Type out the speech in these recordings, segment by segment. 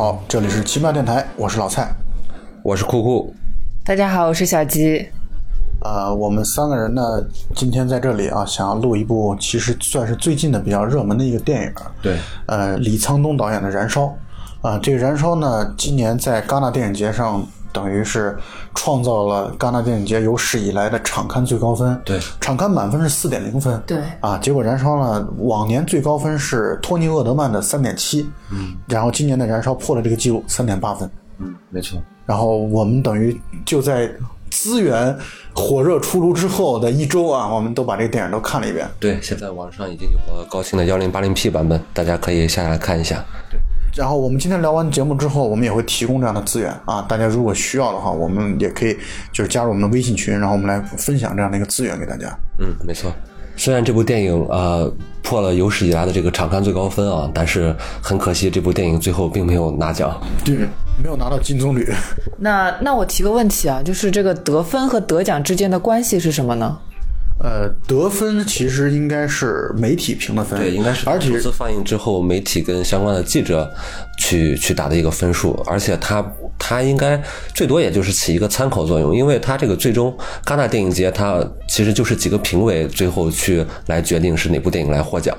好，这里是奇妙电台，我是老蔡。我是酷酷，大家好，我是小吉。呃，我们三个人呢，今天在这里啊，想要录一部其实算是最近的比较热门的一个电影。对，呃，李沧东导演的《燃烧》啊、这个《燃烧》呢，今年在戛纳电影节上等于是创造了戛纳电影节有史以来的场刊最高分。对场刊满分是四点零分。对啊，结果《燃烧》呢，往年最高分是托尼·厄德曼的三点七，嗯，然后今年的《燃烧》破了这个记录，三点八分。嗯，没错，然后我们等于就在资源火热出炉之后的一周啊，我们都把这个电影都看了一遍。对，现在网上已经有了高清的幺零八零 P 版本，大家可以下来看一下。然后我们今天聊完节目之后，我们也会提供这样的资源啊，大家如果需要的话，我们也可以就是加入我们的微信群，然后我们来分享这样的一个资源给大家。嗯，没错。虽然这部电影呃破了有史以来的这个场刊最高分啊，但是很可惜，这部电影最后并没有拿奖。对，没有拿到金棕榈。那那我提个问题啊，就是这个得分和得奖之间的关系是什么呢？呃，得分其实应该是媒体评的分，对，应该是而且初次放映之后，媒体跟相关的记者去去打的一个分数，而且它它应该最多也就是起一个参考作用，因为它这个最终戛纳电影节它其实就是几个评委最后去来决定是哪部电影来获奖。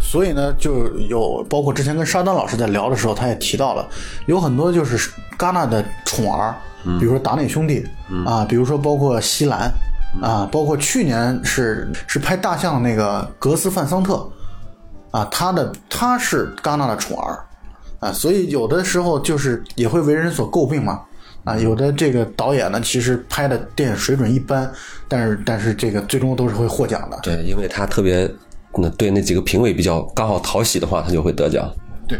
所以呢，就有包括之前跟沙丹老师在聊的时候，他也提到了，有很多就是戛纳的宠儿，比如说达内兄弟、啊，比如说包括西兰啊，包括去年是是拍大象那个格斯范桑特啊，他的他是戛纳的宠儿啊，所以有的时候就是也会为人所诟病嘛。啊，有的这个导演呢，其实拍的电影水准一般，但是但是这个最终都是会获奖的。对，因为他特别那对那几个评委比较刚好讨喜的话，他就会得奖。对，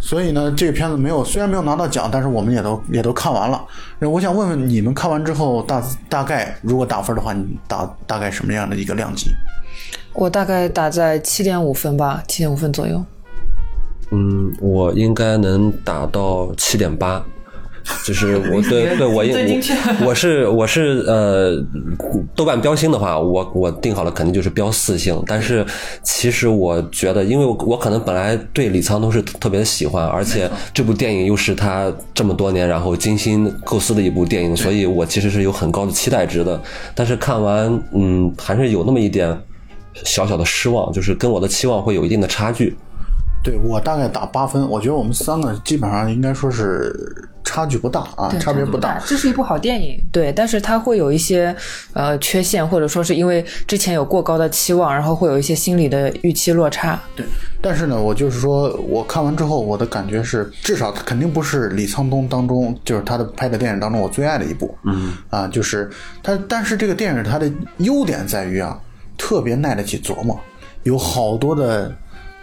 所以呢，这个片子没有，虽然没有拿到奖，但是我们也都也都看完了。我想问问你们看完之后大大概如果打分的话，你打大概什么样的一个量级？我大概打在七点五分吧，七点五分左右。嗯，我应该能打到七点八。就是我对 对我应我我是我是呃豆瓣标星的话，我我定好了肯定就是标四星。但是其实我觉得，因为我我可能本来对李沧东是特别的喜欢，而且这部电影又是他这么多年然后精心构思的一部电影，所以我其实是有很高的期待值的。但是看完，嗯，还是有那么一点小小的失望，就是跟我的期望会有一定的差距。对我大概打八分，我觉得我们三个基本上应该说是差距不大啊，差别不大。这是一部好电影，对，但是它会有一些呃缺陷，或者说是因为之前有过高的期望，然后会有一些心理的预期落差。对，但是呢，我就是说我看完之后，我的感觉是，至少肯定不是李沧东当中，就是他的拍的电影当中我最爱的一部。嗯，啊，就是他，但是这个电影它的优点在于啊，特别耐得起琢磨，有好多的。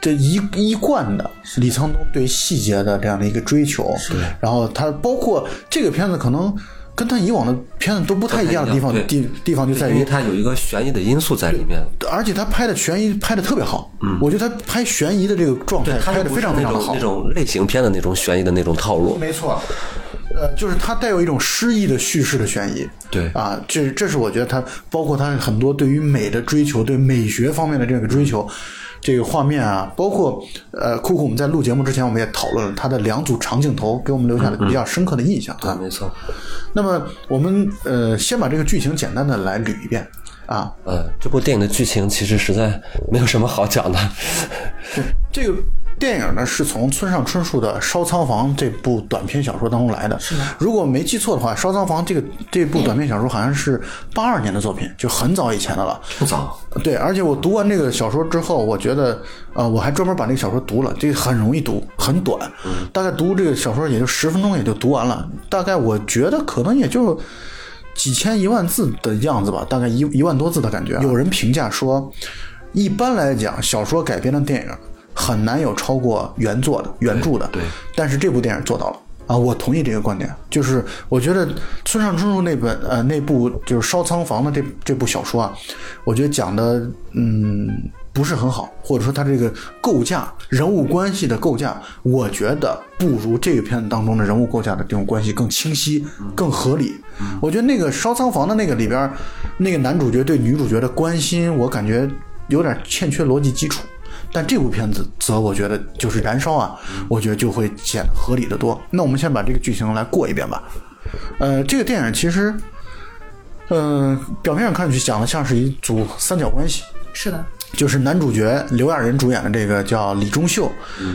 这一一贯的李沧东对细节的这样的一个追求，对，然后他包括这个片子可能跟他以往的片子都不太一样的地方，地地方就在于因为它有一个悬疑的因素在里面。而且他拍的悬疑拍的特别好，嗯，我觉得他拍悬疑的这个状态拍的非常非常的好那种那，种类型片的那种悬疑的那种套路。没错，呃，就是他带有一种诗意的叙事的悬疑，对。啊，这这是我觉得他包括他很多对于美的追求，对美学方面的这个追求。这个画面啊，包括呃，酷酷，我们在录节目之前，我们也讨论了他的两组长镜头，给我们留下了比较深刻的印象对，啊。没错。那么我们呃，先把这个剧情简单的来捋一遍啊。呃，这部电影的剧情其实实在没有什么好讲的。这个电影呢是从村上春树的《烧仓房》这部短篇小说当中来的。是如果没记错的话，《烧仓房》这个这部短篇小说好像是八二年的作品，就很早以前的了。不早。对，而且我读完这个小说之后，我觉得，呃，我还专门把那个小说读了，这个很容易读，很短，大概读这个小说也就十分钟也就读完了。大概我觉得可能也就几千一万字的样子吧，大概一一万多字的感觉。有人评价说，一般来讲，小说改编的电影很难有超过原作的原著的，对对但是这部电影做到了。啊，我同意这个观点，就是我觉得村上春树那本呃那部就是烧仓房的这这部小说啊，我觉得讲的嗯不是很好，或者说他这个构架人物关系的构架，我觉得不如这个片子当中的人物构架的这种关系更清晰、更合理。我觉得那个烧仓房的那个里边，那个男主角对女主角的关心，我感觉有点欠缺逻辑基础。但这部片子则我觉得就是燃烧啊，我觉得就会显得合理的多。那我们先把这个剧情来过一遍吧。呃，这个电影其实，嗯、表面上看上去讲的像是一组三角关系，是的，就是男主角刘亚仁主演的这个叫李钟秀，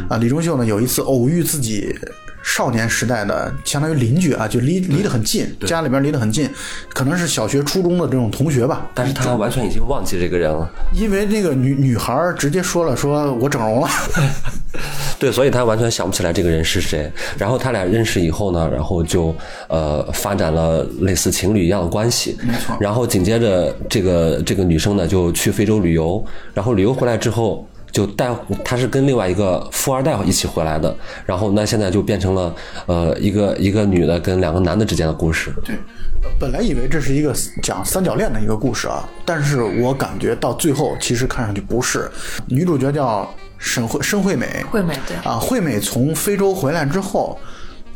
啊，李钟秀呢有一次偶遇自己少年时代的相当于邻居啊，就离离得很近，家里边离得很近，可能是小学、初中的这种同学吧。但是他完全已经忘记这个人了。因为那个女女孩直接说了，说我整容了，对，所以他完全想不起来这个人是谁。然后他俩认识以后呢，然后就呃发展了类似情侣一样的关系。没错然后紧接着这个这个女生呢就去非洲旅游，然后旅游回来之后。就带，他是跟另外一个富二代一起回来的，然后那现在就变成了，呃，一个一个女的跟两个男的之间的故事。对，本来以为这是一个讲三角恋的一个故事啊，但是我感觉到最后其实看上去不是。女主角叫沈惠申惠美，惠美对啊，惠美从非洲回来之后，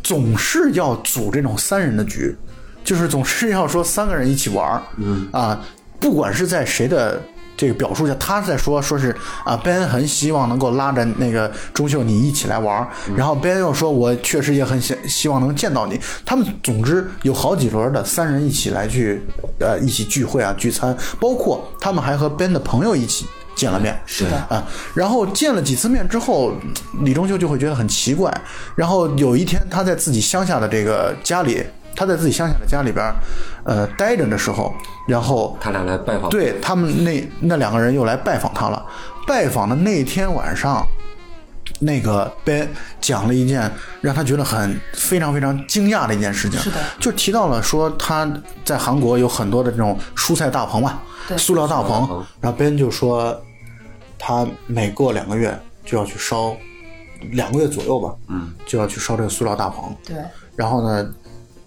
总是要组这种三人的局，就是总是要说三个人一起玩儿，嗯啊，不管是在谁的。这个表述一下，他在说，说是啊，Ben 很希望能够拉着那个钟秀你一起来玩儿，然后 Ben 又说，我确实也很希希望能见到你。他们总之有好几轮的三人一起来去，呃，一起聚会啊，聚餐，包括他们还和 Ben 的朋友一起见了面。是的，啊，然后见了几次面之后，李钟秀就会觉得很奇怪。然后有一天，他在自己乡下的这个家里，他在自己乡下的家里边儿，呃，待着的时候，然后他俩来拜访，对他们那那两个人又来拜访他了。拜访的那天晚上，那个 Ben 讲了一件让他觉得很非常非常惊讶的一件事情，是的。就提到了说他在韩国有很多的这种蔬菜大棚嘛，对。塑料大棚。棚，然后 Ben 就说他每过两个月就要去烧，两个月左右吧，嗯，就要去烧这个塑料大棚，对，然后呢，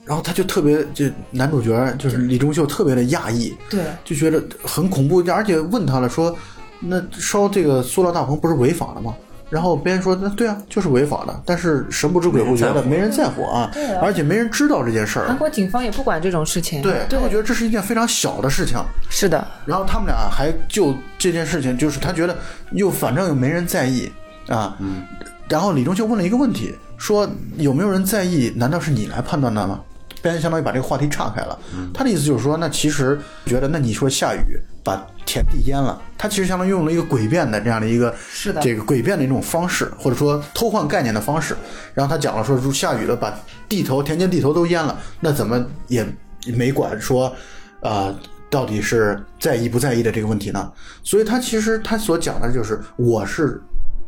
然后他就特别，就男主角就是李钟秀特别的讶异，对就觉得很恐怖，而且问他了说，那烧这个塑料大棚不是违法的吗？然后别人说，那对啊，就是违法的，但是神不知鬼不觉的，没人在乎啊，对啊而且没人知道这件事儿韩。国警方也不管这种事情。对，他会觉得这是一件非常小的事情，是的，然后他们俩还就这件事情，就是他觉得又反正又没人在意啊，嗯，然后李钟秀问了一个问题，说有没有人在意？难道是你来判断的吗？别人相当于把这个话题岔开了，他的意思就是说，那其实觉得，那你说下雨把田地淹了，他其实相当于用了一个诡辩的这样的一个是的这个诡辩的一种方式，或者说偷换概念的方式。然后他讲了说，如果下雨了，把地头田间地头都淹了，那怎么也没管说，呃，到底是在意不在意的这个问题呢？所以他其实他所讲的就是，我是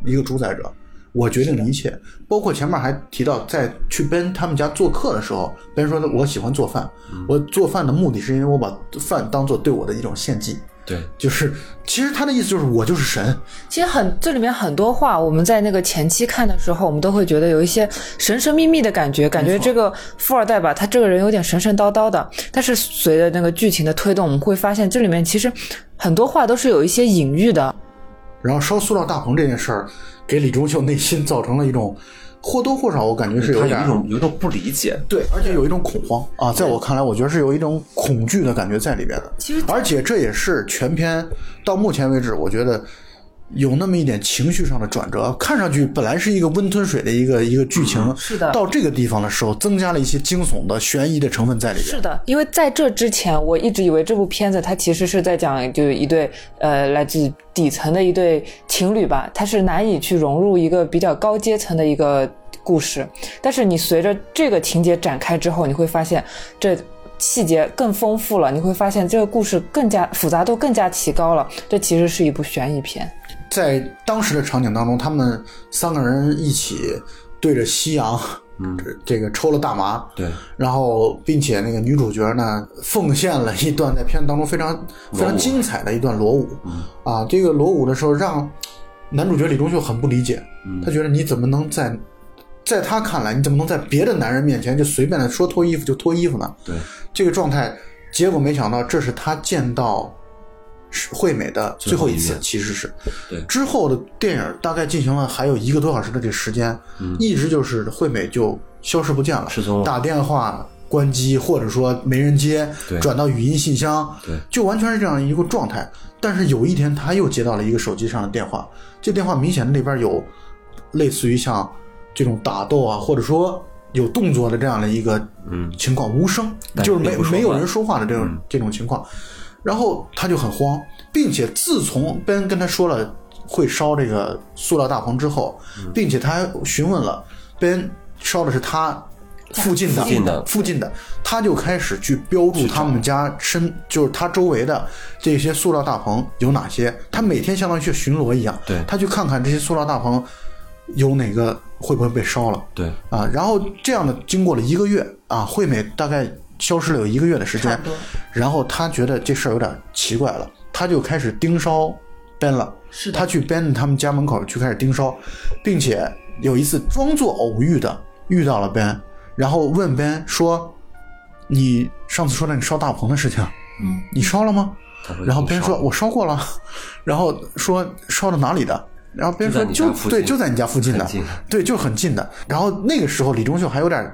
一个主宰者。我决定了一切，包括前面还提到，在去 Ben 他们家做客的时候，Ben 说我喜欢做饭，我做饭的目的是因为我把饭当做对我的一种献祭，对，就是其实他的意思就是我就是神，其实很这里面很多话，我们在那个前期看的时候，我们都会觉得有一些神神秘秘的感觉，感觉这个富二代吧，他这个人有点神神叨叨的。但是随着那个剧情的推动，我们会发现这里面其实很多话都是有一些隐喻的。然后烧塑料大棚这件事儿，给李忠秀内心造成了一种或多或少，我感觉是点有一种有一种不理解，对，而且有一种恐慌啊，在我看来，我觉得是有一种恐惧的感觉在里边的。其实而且这也是全篇到目前为止，我觉得有那么一点情绪上的转折。看上去本来是一个温吞水的一个一个剧情，是的到这个地方的时候，增加了一些惊悚的、悬疑的成分在里面。是的，因为在这之前，我一直以为这部片子它其实是在讲就是一对呃来自底层的一对情侣吧，它是难以去融入一个比较高阶层的一个故事。但是你随着这个情节展开之后，你会发现这细节更丰富了，你会发现这个故事更加复杂度更加提高了。这其实是一部悬疑片。在当时的场景当中，他们三个人一起对着夕阳，嗯，这个抽了大麻，对，然后并且那个女主角呢，奉献了一段在片子当中非常非常精彩的一段裸舞，啊，这个裸舞的时候让男主角李钟秀很不理解，他觉得你怎么能在在他看来，你怎么能在别的男人面前就随便的说脱衣服就脱衣服呢？对，这个状态，结果没想到这是他见到惠美的最后一次，其实是对之后的电影大概进行了还有一个多小时的这时间，一直就是惠美就消失不见了，失踪了打电话关机，或者说没人接对，转到语音信箱，对就完全是这样一个状态。但是有一天，他又接到了一个手机上的电话，这电话明显里边有类似于像这种打斗啊，或者说有动作的这样的一个情况，无声，就是没没有人说话的这种、这种情况。然后他就很慌，并且自从 Ben 跟他说了会烧这个塑料大棚之后，并且他还询问了 Ben 烧的是他附近的附近的附近的，他就开始去标注他们家身，就是他周围的这些塑料大棚有哪些。他每天相当于去巡逻一样，对他去看看这些塑料大棚有哪个会不会被烧了。对，啊，然后这样的经过了一个月啊，惠美大概消失了有一个月的时间然后他觉得这事儿有点奇怪了，他就开始盯梢 Ben 了。是他去 Ben 他们家门口去开始盯梢，并且有一次装作偶遇的遇到了 Ben，然后问 Ben 说：“你上次说的你烧大棚的事情，嗯，你烧了吗？”然后 Ben 说：“我烧过了。”然后说烧到哪里的？然后 Ben 说：“就对，就在你家附近的近，对，就很近的。”然后那个时候李钟秀还有点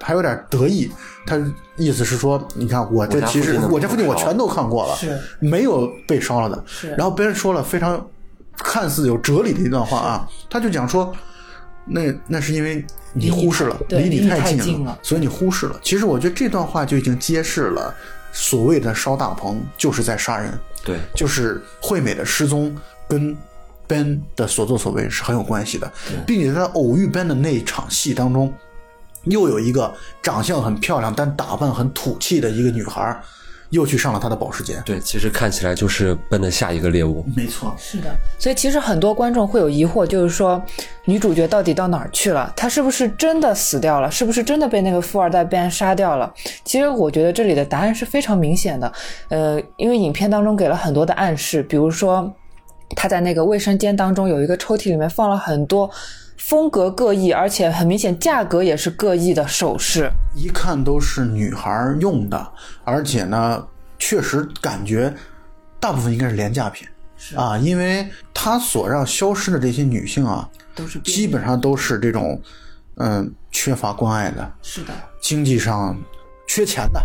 还有点得意，他意思是说：“你看我这其实附近的我这附近我全都看过了，是没有被烧了的。”是然后别人说了非常看似有哲理的一段话啊，他就讲说。那那是因为你忽视了，离你离太近太近了所以你忽视了。其实我觉得这段话就已经揭示了，所谓的烧大棚就是在杀人。对，就是惠美的失踪跟 Ben 的所作所为是很有关系的，并且在偶遇 Ben 的那一场戏当中，又有一个长相很漂亮但打扮很土气的一个女孩，又去上了他的保时捷。对，其实看起来就是奔着下一个猎物。没错，是的，所以其实很多观众会有疑惑，就是说女主角到底到哪儿去了？她是不是真的死掉了？是不是真的被那个富二代 Ben 杀掉了？其实我觉得这里的答案是非常明显的，呃，因为影片当中给了很多的暗示，比如说他在那个卫生间当中有一个抽屉里面放了很多风格各异，而且很明显价格也是各异的首饰。一看都是女孩用的，而且呢，确实感觉大部分应该是廉价品。啊，因为他所让消失的这些女性啊，都是基本上都是这种嗯缺乏关爱的，是的，经济上缺钱的。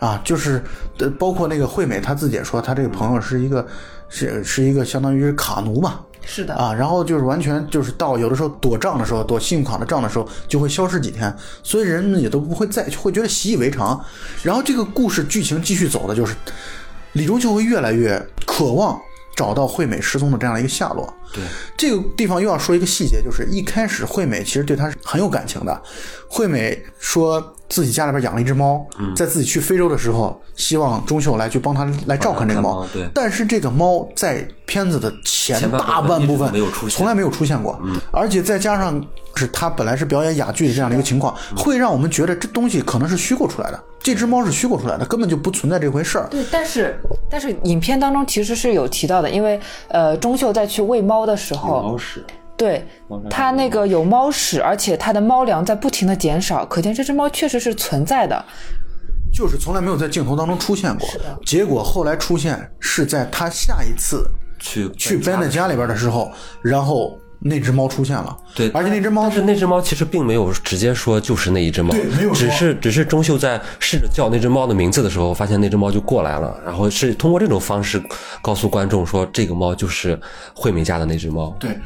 啊，就是呃，包括那个惠美她自己也说，她这个朋友是一个是是一个相当于是卡奴嘛是的，啊，然后就是完全就是到有的时候躲账的时候，躲信用卡的账的时候就会消失几天，所以人们也都不会再会觉得习以为常。然后这个故事剧情继续走的就是李忠秀会越来越渴望找到惠美失踪的这样的一个下落。对，这个地方又要说一个细节，就是一开始惠美其实对他是很有感情的。惠美说自己家里边养了一只猫，在自己去非洲的时候，希望钟秀来去帮他来照看这个猫。猫。对。但是这个猫在片子的前大半部分没有出现。从来没有出现过，而且再加上是他本来是表演哑剧的这样的一个情况，会让我们觉得这东西可能是虚构出来的。这只猫是虚构出来的，根本就不存在这回事儿。对，但是但是影片当中其实是有提到的，因为呃，钟秀在去喂猫的时候，屎，对它那个有猫屎，而且它的猫粮在不停的减少，可见这只猫确实是存在的。就是从来没有在镜头当中出现过。结果后来出现是在他下一次去去 Ben 的家里边的时候，然后那只猫出现了。对，而且那只猫但是那只猫其实并没有直接说就是那一只猫，对没有只是只是钟秀在试着叫那只猫的名字的时候，发现那只猫就过来了，然后是通过这种方式告诉观众说这个猫就是惠美家的那只猫。对，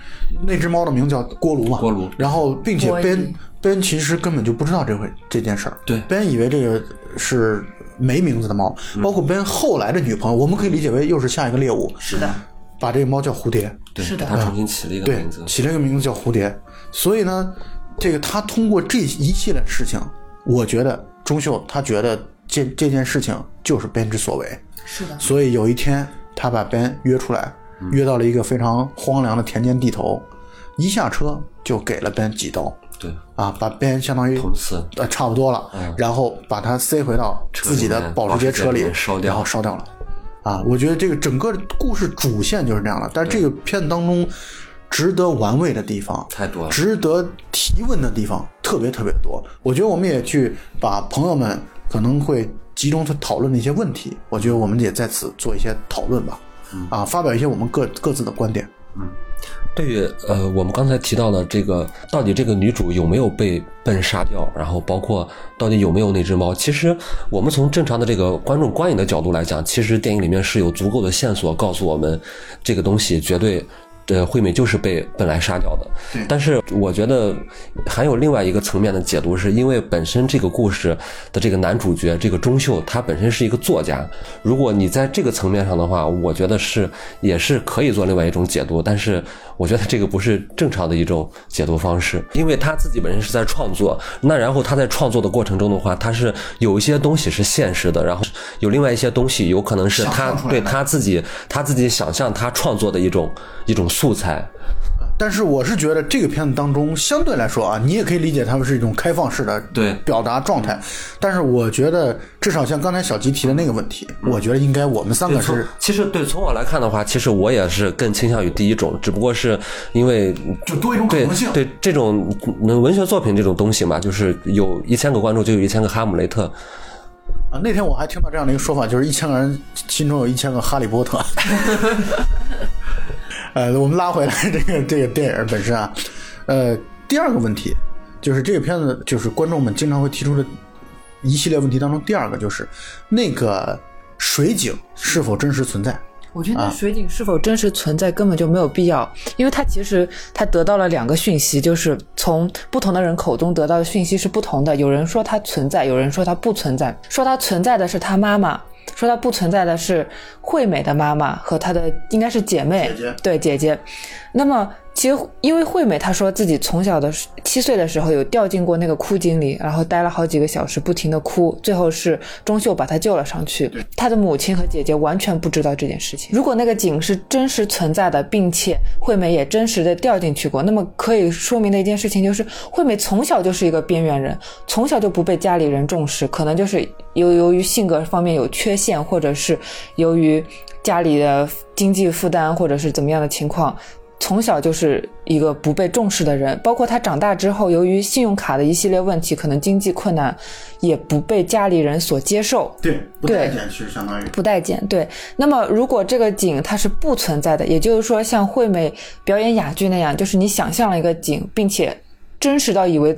那只猫的名字叫锅炉嘛。锅炉然后，并且锅 Ben Ben 其实根本就不知道这回这件事儿。对，Ben 以为这个是没名字的猫，嗯包括 Ben 后来的女朋友，我们可以理解为又是下一个猎物，是的，把这个猫叫蝴蝶。对，是的给它重新起了一个名字，。起了一个名字叫蝴蝶。所以呢，这个他通过这一系列事情，我觉得钟秀他觉得这这件事情就是 Ben 之所为。是的，所以有一天，他把 Ben 约出来，约到了一个非常荒凉的田间地头，一下车就给了 Ben 几刀对，啊，把 Ben 相当于捅死呃差不多了，然后把他塞回到自己的保时捷车里车里烧掉然后烧掉了。啊，我觉得这个整个故事主线就是这样的，但是这个片子当中值得玩味的地方太多了值得提问的地方特别特别多。我觉得我们也去把朋友们可能会集中去讨论的一些问题，我觉得我们也在此做一些讨论吧，啊，发表一些我们各各自的观点。对于呃，我们刚才提到的这个，到底这个女主有没有被笨杀掉？然后包括到底有没有那只猫？其实我们从正常的这个观众观影的角度来讲，其实电影里面是有足够的线索告诉我们，这个东西绝对。呃，惠美就是被本来杀掉的，但是我觉得还有另外一个层面的解读，是因为本身这个故事的这个男主角这个钟秀，他本身是一个作家。如果你在这个层面上的话，我觉得是也是可以做另外一种解读，但是我觉得这个不是正常的一种解读方式，因为他自己本身是在创作，那然后他在创作的过程中的话，他是有一些东西是现实的，然后有另外一些东西有可能是他对他自己他自己想象他创作的一种一种。素材，但是我是觉得这个片子当中相对来说啊，你也可以理解他们是一种开放式的对表达状态。但是我觉得至少像刚才小吉提的那个问题，我觉得应该我们三个是。其实对从我来看的话，其实我也是更倾向于第一种，只不过是因为就多一种可能性。对这种文学作品这种东西嘛，就是有一千个观众就有一千个哈姆雷特啊。那天我还听到这样的一个说法，就是一千个人心中有一千个哈利波特。呃，我们拉回来这个这个电影本身啊，呃，第二个问题就是这个片子就是观众们经常会提出的一系列问题当中，第二个就是那个水井是否真实存在？我觉得水井是否真实存在根本就没有必要，因为他其实他得到了两个讯息，就是从不同的人口中得到的讯息是不同的。有人说它存在，有人说它不存在。说它存在的是他妈妈。说她不存在的是惠美的妈妈和她的应该是姐妹，对姐姐。那么。其实，因为惠美她说自己从小的七岁的时候有掉进过那个枯井里，然后待了好几个小时，不停的哭，最后是钟秀把她救了上去。她的母亲和姐姐完全不知道这件事情。如果那个井是真实存在的，并且惠美也真实的掉进去过，那么可以说明的一件事情就是，惠美从小就是一个边缘人，从小就不被家里人重视，可能就是由由于性格方面有缺陷，或者是由于家里的经济负担，或者是怎么样的情况。从小就是一个不被重视的人，包括他长大之后，由于信用卡的一系列问题，可能经济困难，也不被家里人所接受。对，不待见是相当于不待见。对，那么如果这个景它是不存在的，也就是说像惠美表演哑剧那样，就是你想象了一个景，并且真实到以为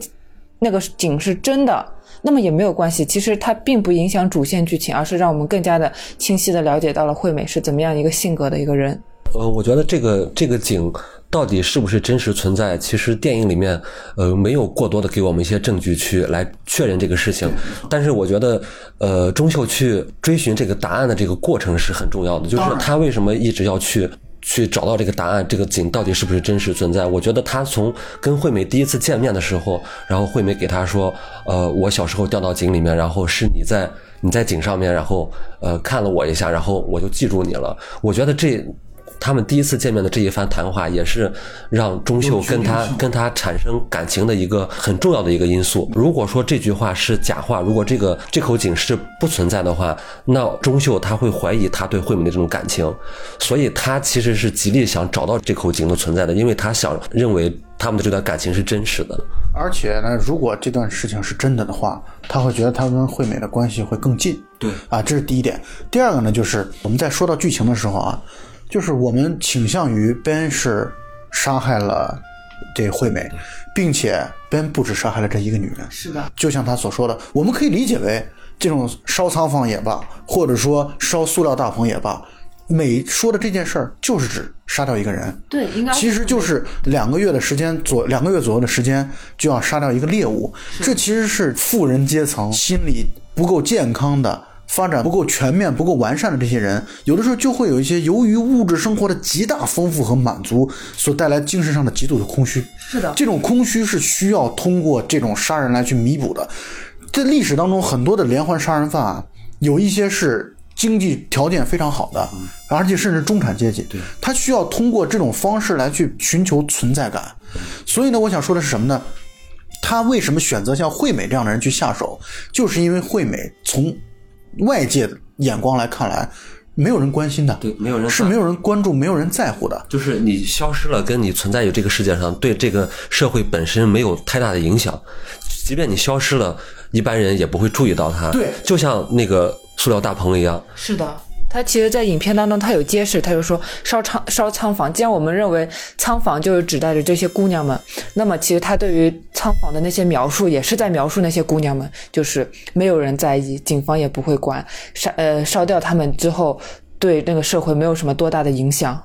那个景是真的，那么也没有关系。其实它并不影响主线剧情，而是让我们更加的清晰的了解到了惠美是怎么样一个性格的一个人。呃，我觉得这个这个井到底是不是真实存在？其实电影里面呃没有过多的给我们一些证据去来确认这个事情。但是我觉得，呃，钟秀去追寻这个答案的这个过程是很重要的。就是他为什么一直要去去找到这个答案？这个井到底是不是真实存在？我觉得他从跟惠美第一次见面的时候，然后惠美给他说，呃，我小时候掉到井里面，然后是你在你在井上面，然后呃看了我一下，然后我就记住你了。我觉得这。他们第一次见面的这一番谈话，也是让钟秀跟他跟他产生感情的一个很重要的一个因素。如果说这句话是假话，如果这个这口井是不存在的话，那钟秀他会怀疑他对惠美的这种感情，所以他其实是极力想找到这口井的存在的，因为他想认为他们的这段感情是真实的。而且呢，如果这段事情是真的的话，他会觉得他跟惠美的关系会更近。对啊，这是第一点。第二个呢，就是我们在说到剧情的时候啊。就是我们倾向于 Ben 是杀害了这惠美，并且 Ben 不止杀害了这一个女人。是的，就像他所说的，我们可以理解为这种烧仓房也罢，或者说烧塑料大棚也罢，美说的这件事儿就是指杀掉一个人。对，应该其实就是两个月的时间左两个月左右的时间就要杀掉一个猎物。这其实是富人阶层心理不够健康的。发展不够全面、不够完善的这些人，有的时候就会有一些由于物质生活的极大丰富和满足所带来精神上的极度的空虚。是的，这种空虚是需要通过这种杀人来去弥补的。在历史当中，很多的连环杀人犯啊，有一些是经济条件非常好的，而且甚至中产阶级，他需要通过这种方式来去寻求存在感。所以呢，我想说的是什么呢？他为什么选择像惠美这样的人去下手？就是因为惠美从外界眼光来看来，没有人关心的，对，没有人是没有人关注，没有人在乎的。就是你消失了，跟你存在于这个世界上，对这个社会本身没有太大的影响。即便你消失了，一般人也不会注意到它。对，就像那个塑料大棚一样。是的。他其实，在影片当中，他有揭示，他就说烧仓烧仓房。既然我们认为仓房就是指代着这些姑娘们，那么其实他对于仓房的那些描述，也是在描述那些姑娘们，就是没有人在意，警方也不会管，烧呃烧掉他们之后，对那个社会没有什么多大的影响。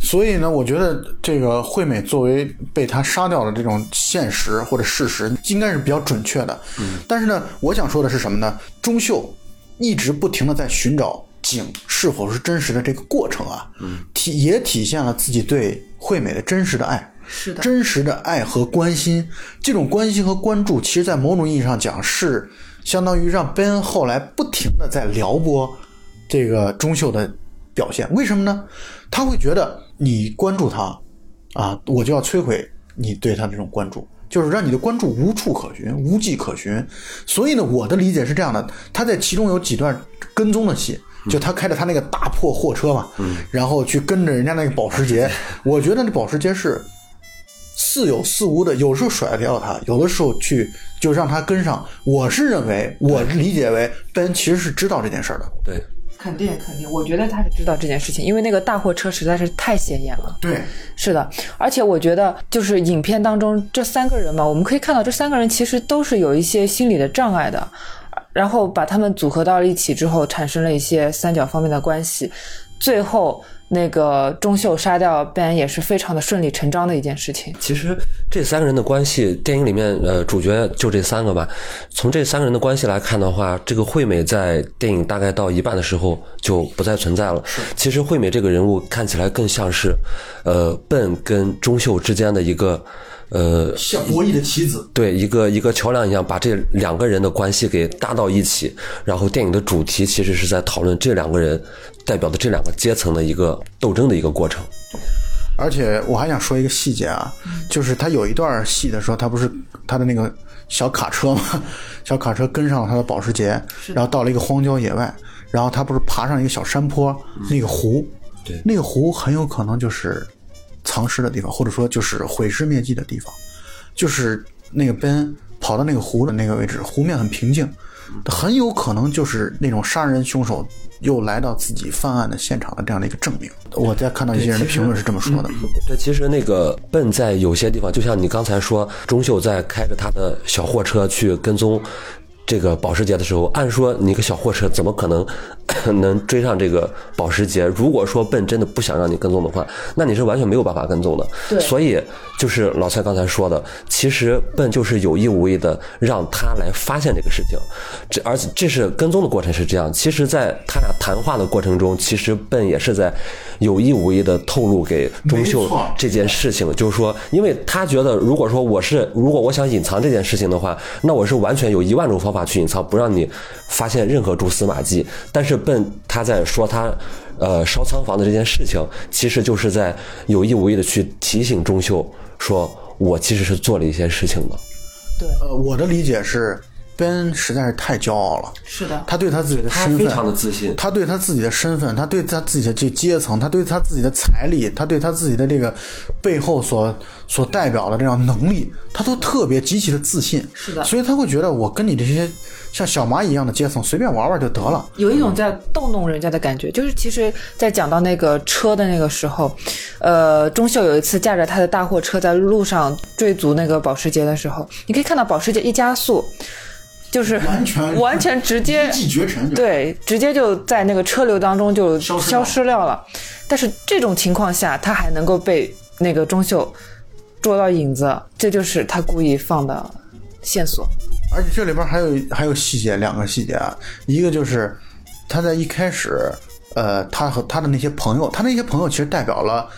所以呢，我觉得这个惠美作为被他杀掉的这种现实或者事实，应该是比较准确的。嗯，但是呢，我想说的是什么呢？钟秀一直不停的在寻找景是否是真实的这个过程啊，嗯，体也体现了自己对惠美的真实的爱，是的，真实的爱和关心。这种关心和关注，其实在某种意义上讲，是相当于让贝恩后来不停的在撩拨这个钟秀的表现。为什么呢？他会觉得。你关注他，啊，我就要摧毁你对他这种关注，就是让你的关注无处可寻、无迹可寻。所以呢，我的理解是这样的：他在其中有几段跟踪的戏，就他开着他那个大破货车嘛，然后去跟着人家那个保时捷。我觉得那保时捷是似有似无的，有时候甩掉他，有的时候去就让他跟上。我是认为，我理解为贝恩其实是知道这件事的。对。肯定肯定，我觉得他是知道这件事情，因为那个大货车实在是太显眼了。对，是的，而且我觉得就是影片当中这三个人嘛，我们可以看到这三个人其实都是有一些心理的障碍的，然后把他们组合到了一起之后，产生了一些三角方面的关系，最后。那个钟秀杀掉 Ben 也是非常的顺理成章的一件事情。其实这三个人的关系，电影里面呃主角就这三个吧。从这三个人的关系来看的话，这个惠美在电影大概到一半的时候就不再存在了。其实惠美这个人物看起来更像是，呃，Ben 跟钟秀之间的一个。呃，像博弈的棋子，对，一个一个桥梁一样，把这两个人的关系给搭到一起。然后电影的主题其实是在讨论这两个人代表的这两个阶层的一个斗争的一个过程。而且我还想说一个细节啊，就是他有一段戏的时候，他不是他的那个小卡车吗？小卡车跟上了他的保时捷，然后到了一个荒郊野外，然后他不是爬上一个小山坡，那个湖，对，那个湖很有可能就是。藏尸的地方，或者说就是毁尸灭迹的地方，就是那个 Ben 跑到那个湖的那个位置，湖面很平静，很有可能就是那种杀人凶手又来到自己犯案的现场的这样的一个证明。我在看到一些人的评论是这么说的。这其实那个 Ben 在有些地方，就像你刚才说，钟秀在开着他的小货车去跟踪。这个保时捷的时候，按说你个小货车怎么可能 能追上这个保时捷？如果说笨真的不想让你跟踪的话，那你是完全没有办法跟踪的。对，所以就是老蔡刚才说的，其实笨就是有意无意的让他来发现这个事情。这而且这是跟踪的过程是这样。其实，在他俩谈话的过程中，其实笨也是在有意无意的透露给钟秀这件事情，就是说，因为他觉得，如果说我是如果我想隐藏这件事情的话，那我是完全有一万种方。法去隐藏，不让你发现任何蛛丝马迹。但是笨他在说他，呃，烧仓房的这件事情，其实就是在有意无意的去提醒钟秀，说我其实是做了一些事情的。对，呃，我的理解是。Ben 实在是太骄傲了，是的，他对他自己的身份非常的自信，他对他自己的身份，他对他自己的这阶层，他对他自己的财力，他对他自己的这个背后所所代表的这样能力，他都特别极其的自信，是的，所以他会觉得我跟你这些像小蚂蚁一样的阶层随便玩玩就得了，有一种在逗弄人家的感觉。就是其实，在讲到那个车的那个时候，呃，钟秀有一次驾着他的大货车在路上追逐那个保时捷的时候，你可以看到保时捷一加速。就是完全 完全直接绝尘，对，直接就在那个车流当中就消失掉了。但是这种情况下，他还能够被那个钟秀捉到影子，这就是他故意放的线索。而且这里边还有还有细节，两个细节啊，一个就是他在一开始，呃，他和他的那些朋友，他那些朋友其实代表了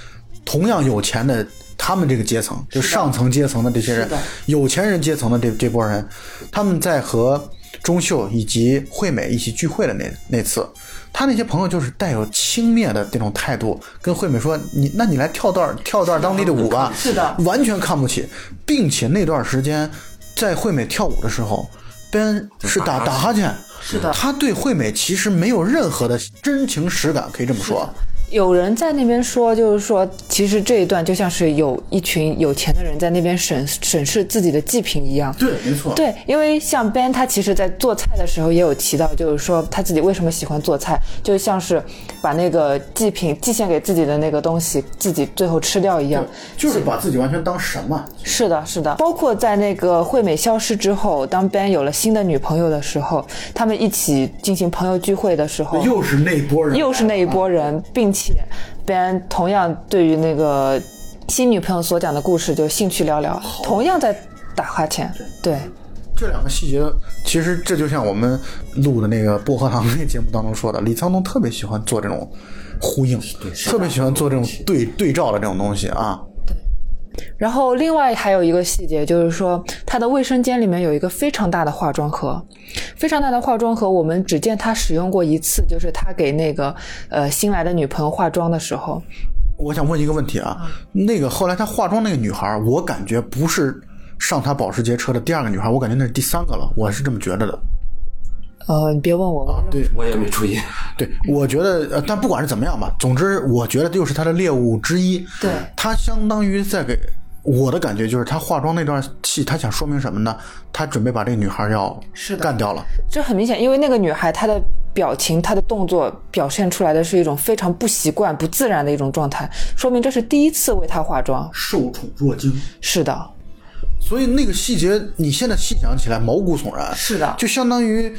同样有钱的。他们这个阶层，就上层阶层的这些人，有钱人阶层的这这波人，他们在和钟秀以及惠美一起聚会的那那次，他那些朋友就是带有轻蔑的这种态度，跟惠美说：“你那你来跳段跳段当地的舞吧。”是的，完全看不起，并且那段时间在惠美跳舞的时候，Ben 是打打哈欠。是的，他对惠美其实没有任何的真情实感，可以这么说。有人在那边说，就是说，其实这一段就像是有一群有钱的人在那边审审视自己的祭品一样。对，没错。对，因为像 Ben，他其实在做菜的时候也有提到，就是说他自己为什么喜欢做菜，就像是把那个祭品祭献给自己的那个东西，自己最后吃掉一样。就是把自己完全当神嘛。是的，是的。包括在那个惠美消失之后，当 Ben 有了新的女朋友的时候，他们一起进行朋友聚会的时候，又是那一波人，又是那一波人，并且。Ben 同样对于那个新女朋友所讲的故事就兴趣寥寥，同样在打哈欠。对，这两个细节，其实这就像我们录的那个薄荷糖那节目当中说的，李沧东特别喜欢做这种呼应，特别喜欢做这种对对照的这种东西啊。对。然后另外还有一个细节，就是说他的卫生间里面有一个非常大的化妆盒。非常大的化妆盒，我们只见他使用过一次，就是他给那个呃新来的女朋友化妆的时候。我想问一个问题啊，那个后来他化妆那个女孩，我感觉不是上他保时捷车的第二个女孩，我感觉那是第三个了，我是这么觉得的。呃，你别问我啊，对我也没注意。对，我觉得呃，但不管是怎么样吧，总之我觉得又是他的猎物之一。对，他相当于在给。我的感觉就是，他化妆那段戏，他想说明什么呢？他准备把这个女孩要干掉了。这很明显，因为那个女孩她的表情、她的动作表现出来的是一种非常不习惯、不自然的一种状态，说明这是第一次为她化妆。受宠若惊。是的。所以那个细节，你现在细想起来毛骨悚然。是的。就相当于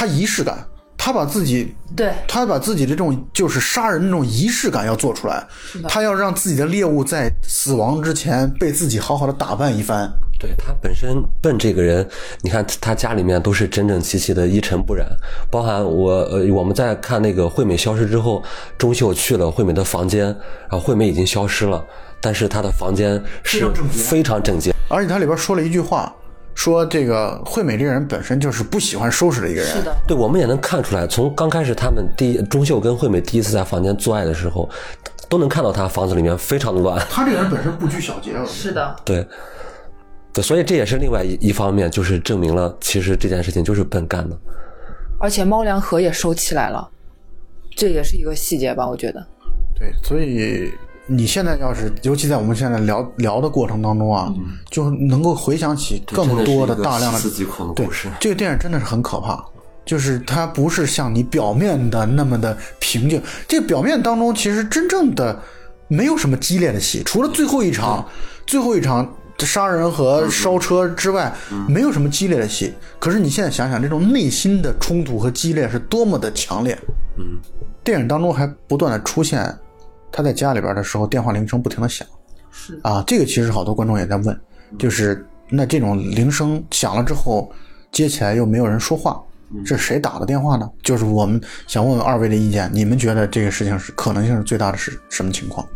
他仪式感。他把自己，对，他把自己的这种就是杀人那种仪式感要做出来，他要让自己的猎物在死亡之前被自己好好的打扮一番。对他本身笨这个人，你看他家里面都是整整齐齐的，一尘不染。包含我，呃，我们在看那个惠美消失之后，钟秀去了惠美的房间，然后惠美已经消失了，但是她的房间是非常整洁，而且他里边说了一句话。说这个惠美这个人本身就是不喜欢收拾的一个人，是的，对，我们也能看出来，从刚开始他们第一钟秀跟惠美第一次在房间做爱的时候，都能看到他房子里面非常的乱。他这个人本身不拘小节，是的，对，对，所以这也是另外一一方面，就是证明了其实这件事情就是笨干的。而且猫粮盒也收起来了，这也是一个细节吧？我觉得，对，所以。你现在要是，尤其在我们现在聊聊的过程当中啊，就能够回想起更多的大量的对，这个电影真的是很可怕，就是它不是像你表面的那么的平静。这表面当中其实真正的没有什么激烈的戏，除了最后一场最后一场杀人和烧车之外，没有什么激烈的戏。可是你现在想想，这种内心的冲突和激烈是多么的强烈。嗯，电影当中还不断的出现。他在家里边的时候，电话铃声不停的响，是啊，这个其实好多观众也在问，就是那这种铃声响了之后，接起来又没有人说话，这是谁打的电话呢？就是我们想问问二位的意见，你们觉得这个事情是可能性是最大的是什么情况？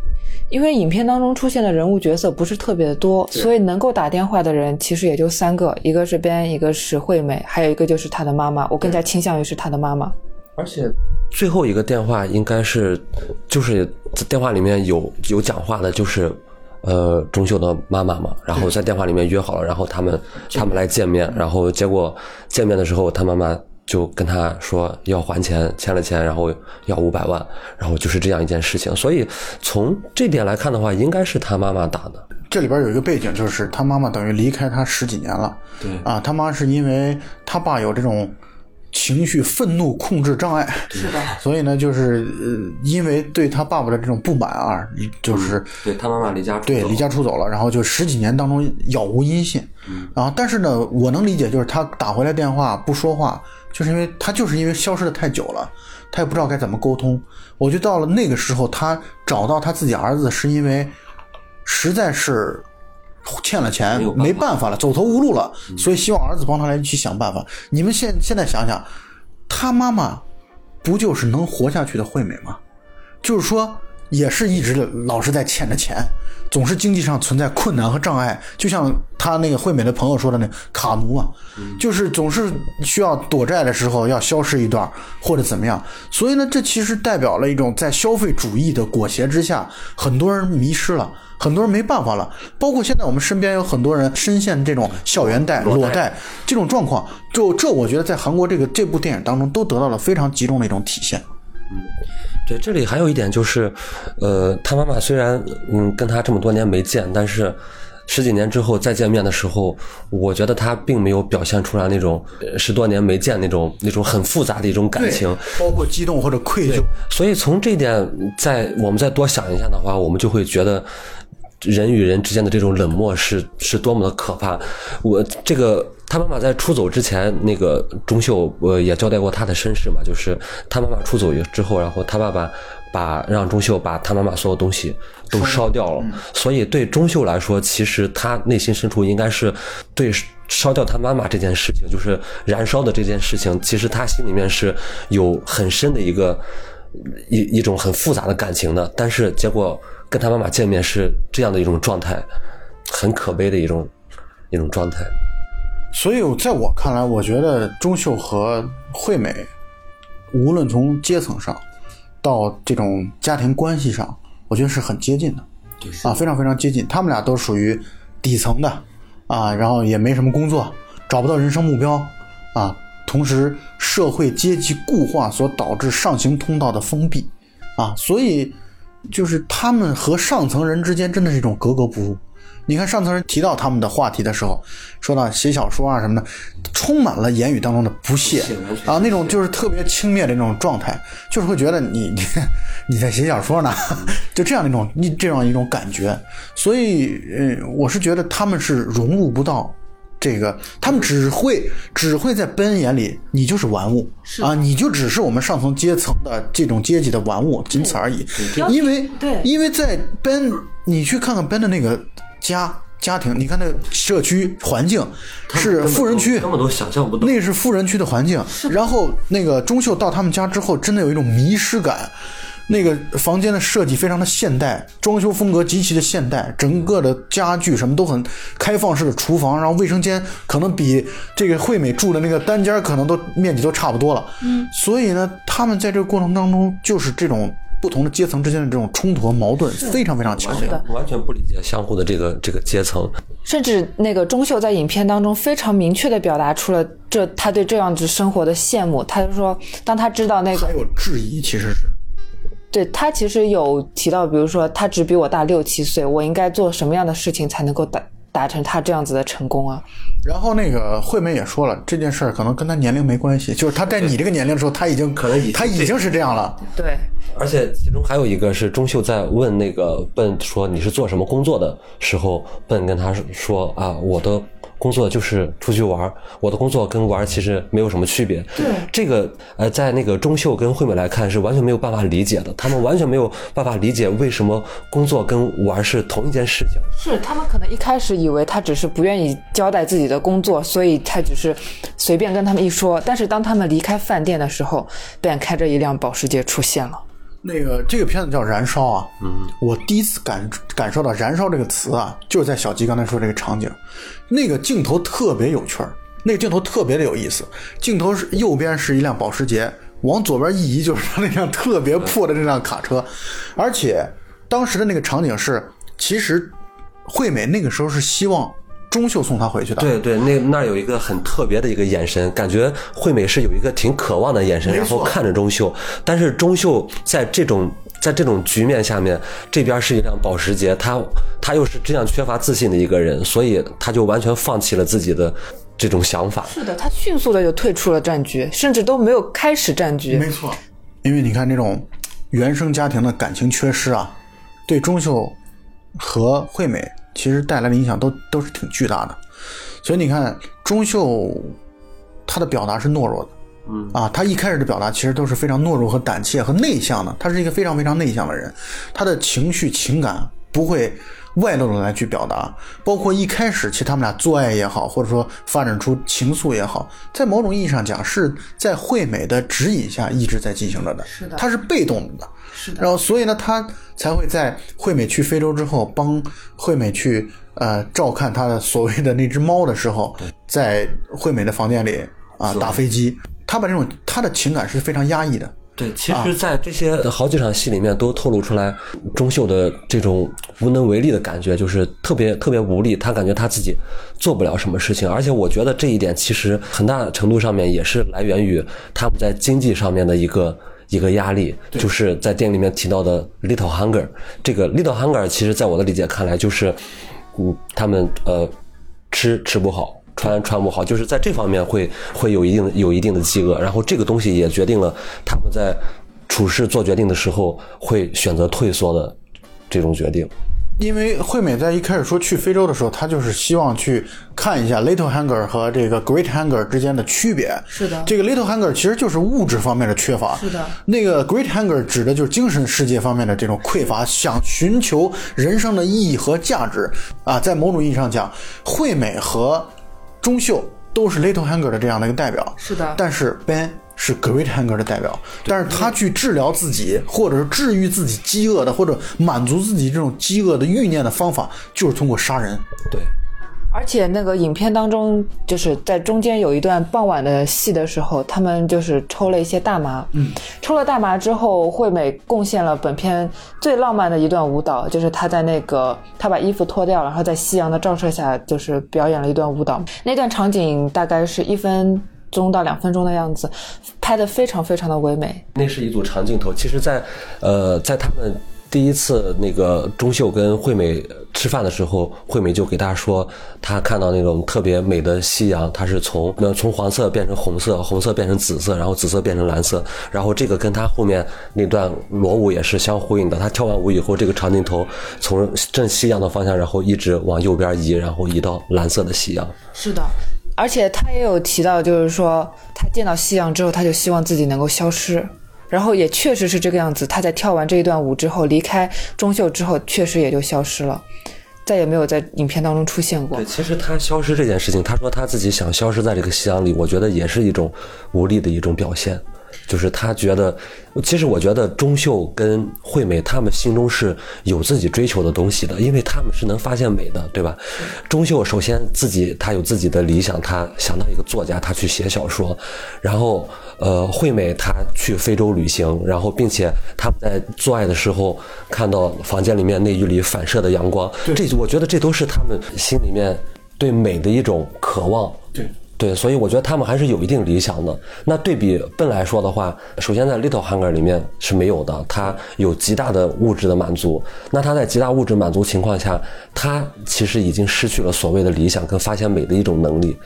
因为影片当中出现的人物角色不是特别的多，所以能够打电话的人其实也就三个，一个是 Ben，一个是惠美，还有一个就是他的妈妈。我更加倾向于是他的妈妈。而且最后一个电话应该是，就是电话里面有有讲话的，就是呃钟秀的妈妈嘛。然后在电话里面约好了，然后他们他们来见面，然后结果见面的时候，他妈妈就跟他说要还钱，欠了钱，然后要五百万，然后就是这样一件事情。所以从这点来看的话，应该是他妈妈打的。这里边有一个背景，就是他妈妈等于离开他十几年了。对啊，他妈是因为他爸有这种。情绪愤怒控制障碍是的，所以呢，就是呃，因为对他爸爸的这种不满啊，就是对他妈妈离家对离家出走了，然后就十几年当中杳无音信，嗯，然后但是呢，我能理解，就是他打回来电话不说话，就是因为他就是因为消失的太久了，他也不知道该怎么沟通。我就到了那个时候，他找到他自己儿子，是因为实在是。欠了钱没办法了，走投无路了，所以希望儿子帮他来去想办法。你们现现在想想，他妈妈不就是能活下去的惠美吗？就是说，也是一直老是在欠着钱，总是经济上存在困难和障碍。就像他那个惠美的朋友说的那卡奴啊，就是总是需要躲债的时候要消失一段或者怎么样。所以呢，这其实代表了一种在消费主义的裹挟之下，很多人迷失了。很多人没办法了，包括现在我们身边有很多人深陷这种校园贷、裸贷这种状况，就这我觉得在韩国这个这部电影当中都得到了非常集中的一种体现。对，这里还有一点就是，呃，他妈妈虽然嗯跟他这么多年没见，但是十几年之后再见面的时候，我觉得他并没有表现出来那种十多年没见那种那种很复杂的一种感情，包括激动或者愧疚。所以从这点，再我们再多想一下的话，我们就会觉得。人与人之间的这种冷漠是是多么的可怕！我这个他妈妈在出走之前，那个钟秀呃也交代过他的身世嘛，就是他妈妈出走之后，然后他爸爸把让钟秀把他妈妈所有东西都烧掉了。所以对钟秀来说，其实他内心深处应该是对烧掉他妈妈这件事情，就是燃烧的这件事情，其实他心里面是有很深的一个一一种很复杂的感情的。但是结果。跟他妈妈见面是这样的一种状态，很可悲的一种一种状态。所以，在我看来，我觉得钟秀和惠美，无论从阶层上到这种家庭关系上，我觉得是很接近的，啊，非常非常接近。他们俩都属于底层的，啊，然后也没什么工作，找不到人生目标，啊，同时社会阶级固化所导致上行通道的封闭，啊，所以。就是他们和上层人之间真的是一种格格不入。你看上层人提到他们的话题的时候，说到写小说啊什么的，充满了言语当中的不屑啊，那种就是特别轻蔑的那种状态，就是会觉得你你你在写小说呢，就这样的一种你这样一种感觉。所以，呃，我是觉得他们是融入不到。这个他们只会只会在本眼里，你就是玩物啊，你就只是我们上层阶层的这种阶级的玩物，仅此而已。因为对，因为在 Ben，你去看看 Ben 的那个家家庭，你看那个社区环境是富人区，根本都想象不到，那是富人区的环境。然后那个钟秀到他们家之后，真的有一种迷失感。那个房间的设计非常的现代，装修风格极其的现代，整个的家具什么都很开放式的厨房，然后卫生间可能比这个惠美住的那个单间可能都面积都差不多了。嗯，所以呢，他们在这个过程当中，就是这种不同的阶层之间的这种冲突和矛盾非常非常强烈，完全不理解相互的这个这个阶层。甚至那个钟秀在影片当中非常明确的表达出了这他对这样子生活的羡慕，他就说，当他知道那个还有质疑，其实是。对他其实有提到，比如说他只比我大六七岁，我应该做什么样的事情才能够达达成他这样子的成功啊？然后那个惠美也说了，这件事儿可能跟他年龄没关系，就是他在你这个年龄的时候，他已经可能已他已经是这样了。对，而且其中还有一个是钟秀在问那个笨说你是做什么工作的时候，笨跟他说啊，我的。工作就是出去玩我的工作跟玩其实没有什么区别。对，这个呃，在那个钟秀跟惠美来看是完全没有办法理解的，他们完全没有办法理解为什么工作跟玩是同一件事情。是他们可能一开始以为他只是不愿意交代自己的工作，所以他只是随便跟他们一说。但是当他们离开饭店的时候，便开着一辆保时捷出现了。那个这个片子叫《燃烧》啊，嗯，我第一次感感受到“燃烧”这个词啊，就是在小吉刚才说这个场景，那个镜头特别有趣儿，那个镜头特别的有意思。镜头是右边是一辆保时捷，往左边一移就是他那辆特别破的那辆卡车，而且当时的那个场景是，其实惠美那个时候是希望。钟秀送他回去的，对对，那那有一个很特别的一个眼神，感觉惠美是有一个挺渴望的眼神，然后看着钟秀。但是钟秀在这种在这种局面下面，这边是一辆保时捷，他他又是这样缺乏自信的一个人，所以他就完全放弃了自己的这种想法。是的，他迅速的就退出了战局，甚至都没有开始战局。没错，因为你看这种原生家庭的感情缺失啊，对钟秀和惠美。其实带来的影响都都是挺巨大的，所以你看钟秀，他的表达是懦弱的，嗯。啊，他一开始的表达其实都是非常懦弱和胆怯和内向的，他是一个非常非常内向的人，他的情绪情感不会外露的来去表达，包括一开始其实他们俩做爱也好，或者说发展出情愫也好，在某种意义上讲是在惠美的指引下一直在进行着的，是的，他是被动的。然后，所以呢，他才会在惠美去非洲之后，帮惠美去呃照看他的所谓的那只猫的时候，在惠美的房间里啊打飞机。他把这种他的情感是非常压抑的。对，其实，在这些好几场戏里面，都透露出来钟秀的这种无能为力的感觉，就是特别特别无力。他感觉他自己做不了什么事情，而且我觉得这一点其实很大程度上面也是来源于他们在经济上面的一个。一个压力，就是在电影里面提到的 little hunger。这个 little hunger，其实在我的理解看来，就是嗯，他们呃吃吃不好，穿穿不好，就是在这方面会会有一定有一定的饥饿。然后这个东西也决定了他们在处事做决定的时候会选择退缩的这种决定。因为惠美在一开始说去非洲的时候，她就是希望去看一下 little hunger 和这个 great hunger 之间的区别。是的，这个 little hunger 其实就是物质方面的缺乏。是的，那个 great hunger 指的就是精神世界方面的这种匮乏，想寻求人生的意义和价值啊。在某种意义上讲，惠美和钟秀都是 little hunger 的这样的一个代表。是的，但是 Ben。是 Great Hunger 的代表，但是他去治疗自己，或者是治愈自己饥饿的，或者满足自己这种饥饿的欲念的方法，就是通过杀人。对，而且那个影片当中，就是在中间有一段傍晚的戏的时候，他们就是抽了一些大麻。嗯，抽了大麻之后，惠美贡献了本片最浪漫的一段舞蹈，就是她在那个她把衣服脱掉，然后在夕阳的照射下，就是表演了一段舞蹈。那段场景大概是一分。钟到两分钟的样子，拍的非常非常的唯美。那是一组长镜头。其实，在呃，在他们第一次那个钟秀跟惠美吃饭的时候，惠美就给他说，他看到那种特别美的夕阳，它是从那从黄色变成红色，红色变成紫色，然后紫色变成蓝色。然后这个跟他后面那段裸舞也是相呼应的。他跳完舞以后，这个长镜头从正夕阳的方向，然后一直往右边移，然后移到蓝色的夕阳。是的。而且他也有提到，就是说他见到夕阳之后，他就希望自己能够消失，然后也确实是这个样子。他在跳完这一段舞之后，离开钟秀之后，确实也就消失了，再也没有在影片当中出现过。对，其实他消失这件事情，他说他自己想消失在这个夕阳里，我觉得也是一种无力的一种表现。就是他觉得，其实我觉得钟秀跟惠美他们心中是有自己追求的东西的，因为他们是能发现美的，对吧？钟秀首先自己他有自己的理想，他想到一个作家，他去写小说，然后呃，惠美她去非洲旅行，然后并且他们在做爱的时候看到房间里面内浴里反射的阳光，这我觉得这都是他们心里面对美的一种渴望。对。所以我觉得他们还是有一定理想的。那对比笨来说的话，首先在 Little Hunger 里面是没有的，它有极大的物质的满足。那他在极大物质满足情况下，他其实已经失去了所谓的理想跟发现美的一种能力。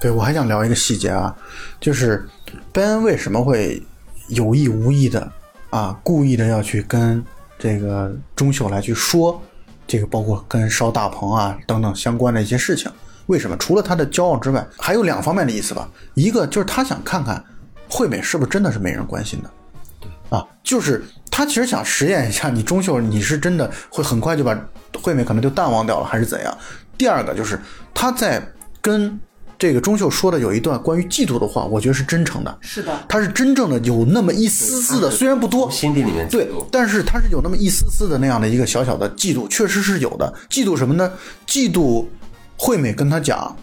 对，我还想聊一个细节啊，就是 Ben 为什么会有意无意的啊，故意的要去跟这个钟秀来去说这个，包括跟烧大棚啊等等相关的一些事情。为什么？除了他的骄傲之外，还有两方面的意思吧。一个就是他想看看惠美是不是真的是没人关心的，啊，就是他其实想实验一下，你钟秀你是真的会很快就把惠美可能就淡忘掉了，还是怎样？第二个就是他在跟这个钟秀说的有一段关于嫉妒的话，我觉得是真诚的，是的，他是真正的有那么一丝丝的，虽然不多，心底里面对，但是他是有那么一丝丝的那样的一个小小的嫉妒，确实是有的。嫉妒什么呢？嫉妒。惠美跟他讲，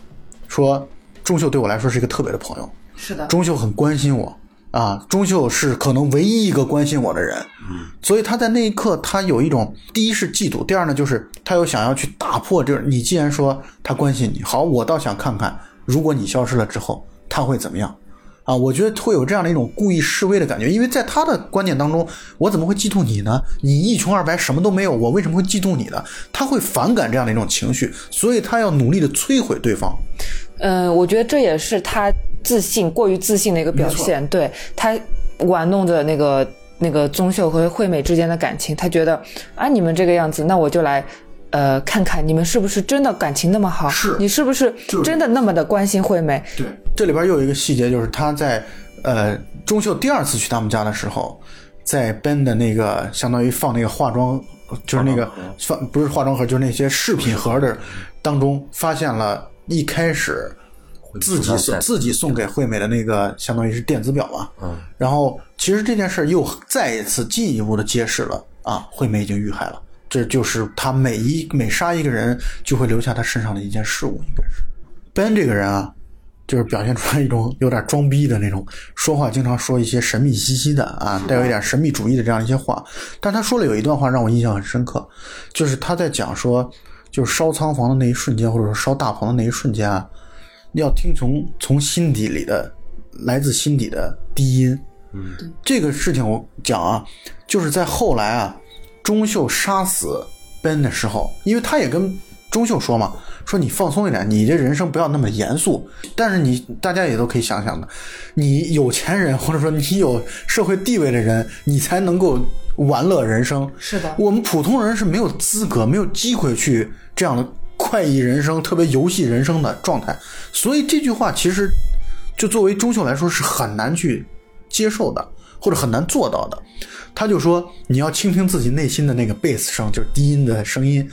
说钟秀对我来说是一个特别的朋友，是的，钟秀很关心我啊，钟秀是可能唯一一个关心我的人，嗯，所以他在那一刻，他有一种第一是嫉妒，第二呢就是他又想要去打破，就是你既然说他关心你，好，我倒想看看，如果你消失了之后，他会怎么样。啊，我觉得会有这样的一种故意示威的感觉，因为在他的观念当中，我怎么会嫉妒你呢？你一穷二白，什么都没有，我为什么会嫉妒你呢？他会反感这样的一种情绪，所以他要努力的摧毁对方。嗯，我觉得这也是他自信过于自信的一个表现。对他玩弄着那个那个宗秀和惠美之间的感情，他觉得啊，你们这个样子，那我就来。呃，看看你们是不是真的感情那么好？是你是不是真的那么的关心惠美？对，这里边又有一个细节，就是他在呃钟秀第二次去他们家的时候，在 Ben 的那个相当于放那个化妆，就是那个放不是化妆盒，就是那些饰品盒的当中，发现了一开始自己送自己送给惠美的那个相当于是电子表吧。嗯。然后其实这件事又再一次进一步的揭示了啊，惠美已经遇害了。这就是他每一每杀一个人，就会留下他身上的一件事物，应该是。Ben 这个人啊，就是表现出来一种有点装逼的那种，说话经常说一些神秘兮兮的啊，带有一点神秘主义的这样一些话。但他说了有一段话让我印象很深刻，就是他在讲说，就是烧仓房的那一瞬间，或者说烧大棚的那一瞬间啊，要听从从心底里的来自心底的低音嗯，这个事情我讲啊，就是在后来啊，钟秀杀死 Ben 的时候，因为他也跟钟秀说嘛，说你放松一点，你这人生不要那么严肃。但是你大家也都可以想想的，你有钱人或者说你有社会地位的人，你才能够玩乐人生。是的，我们普通人是没有资格、没有机会去这样的快意人生、特别游戏人生的状态。所以这句话其实就作为钟秀来说是很难去接受的，或者很难做到的。他就说你要倾听自己内心的那个贝斯声，就是低音的声音。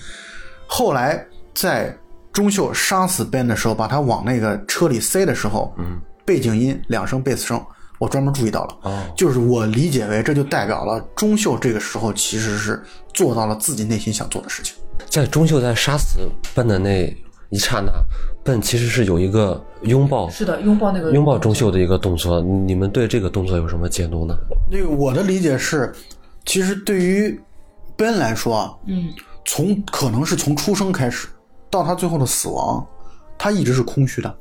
后来在钟秀杀死 Ben 的时候，把他往那个车里塞的时候，嗯，背景音两声贝斯声，我专门注意到了，哦，就是我理解为这就代表了钟秀这个时候其实是做到了自己内心想做的事情。在钟秀在杀死 Ben 的那一刹那，Ben 其实是有一个拥抱，是的，拥抱那个拥抱钟秀的一个动作。你们对这个动作有什么解读呢？那个我的理解是，其实对于 Ben 来说啊，嗯。从可能是从出生开始，到他最后的死亡，他一直是空虚的，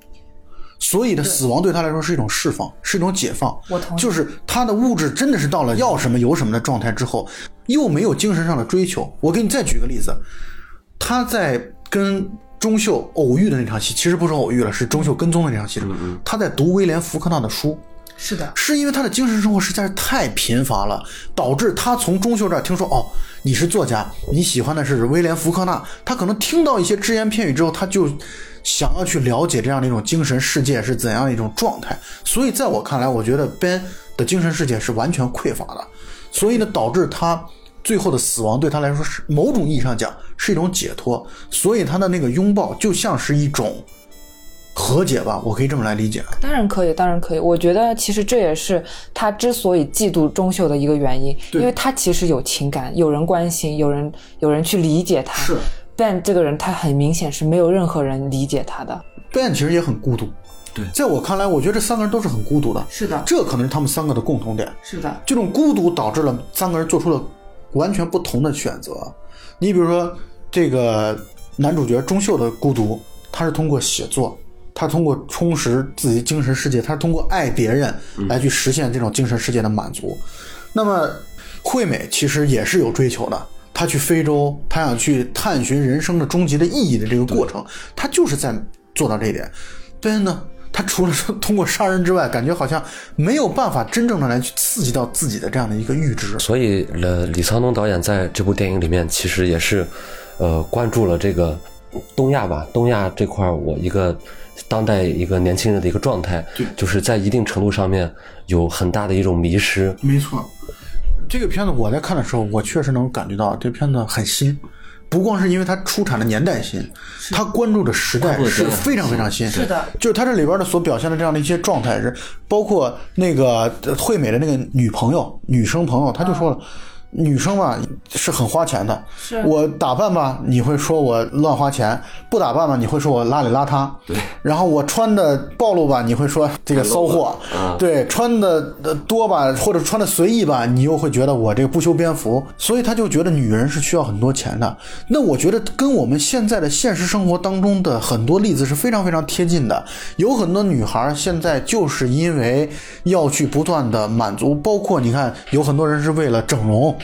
所以的死亡对他来说是一种释放，是一种解放。我同意。就是他的物质真的是到了要什么有什么的状态之后，又没有精神上的追求。我给你再举个例子，他在跟钟秀偶遇的那场戏，其实不是偶遇了，是钟秀跟踪的那场戏。他在读威廉福克纳的书。是的，是因为他的精神生活实在是太贫乏了，导致他从钟秀这儿听说哦，你是作家，你喜欢的是威廉福克纳，他可能听到一些只言片语之后，他就想要去了解这样的一种精神世界是怎样一种状态。所以在我看来，我觉得 Ben 的精神世界是完全匮乏的，所以呢，导致他最后的死亡对他来说是某种意义上讲是一种解脱，所以他的那个拥抱就像是一种。和解吧，我可以这么来理解。当然可以，当然可以。我觉得其实这也是他之所以嫉妒钟秀的一个原因，因为他其实有情感，有人关心，有人有人去理解他。是，Ben 这个人他很明显是没有任何人理解他的。Ben 其实也很孤独。对，在我看来，我觉得这三个人都是很孤独的。是的，这可能是他们三个的共同点。是的，这种孤独导致了三个人做出了完全不同的选择。你比如说，这个男主角钟秀的孤独，他是通过写作。他通过充实自己精神世界，他是通过爱别人来去实现这种精神世界的满足。那么，惠美其实也是有追求的。他去非洲，他想去探寻人生的终极的意义的这个过程，他就是在做到这一点。Ben 呢，他除了说通过杀人之外，感觉好像没有办法真正的来去刺激到自己的这样的一个阈值。所以，呃，李沧东导演在这部电影里面其实也是，呃，关注了这个东亚吧，东亚这块我一个。当代一个年轻人的一个状态，就是在一定程度上面有很大的一种迷失。没错，这个片子我在看的时候，我确实能感觉到这片子很新，不光是因为它出产的年代新，它关注的时代是非常非常新。是的，就是它这里边的所表现的这样的一些状态，是包括那个惠美的那个女朋友、女生朋友，她就说了。女生嘛是很花钱的，是我打扮吧，你会说我乱花钱；不打扮吧，你会说我邋里邋遢。对，然后我穿的暴露吧，你会说这个骚货。对，穿的多吧，或者穿的随意吧，你又会觉得我这个不修边幅。所以他就觉得女人是需要很多钱的。那我觉得跟我们现在的现实生活当中的很多例子是非常非常贴近的。有很多女孩现在就是因为要去不断的满足，包括你看，有很多人是为了整容。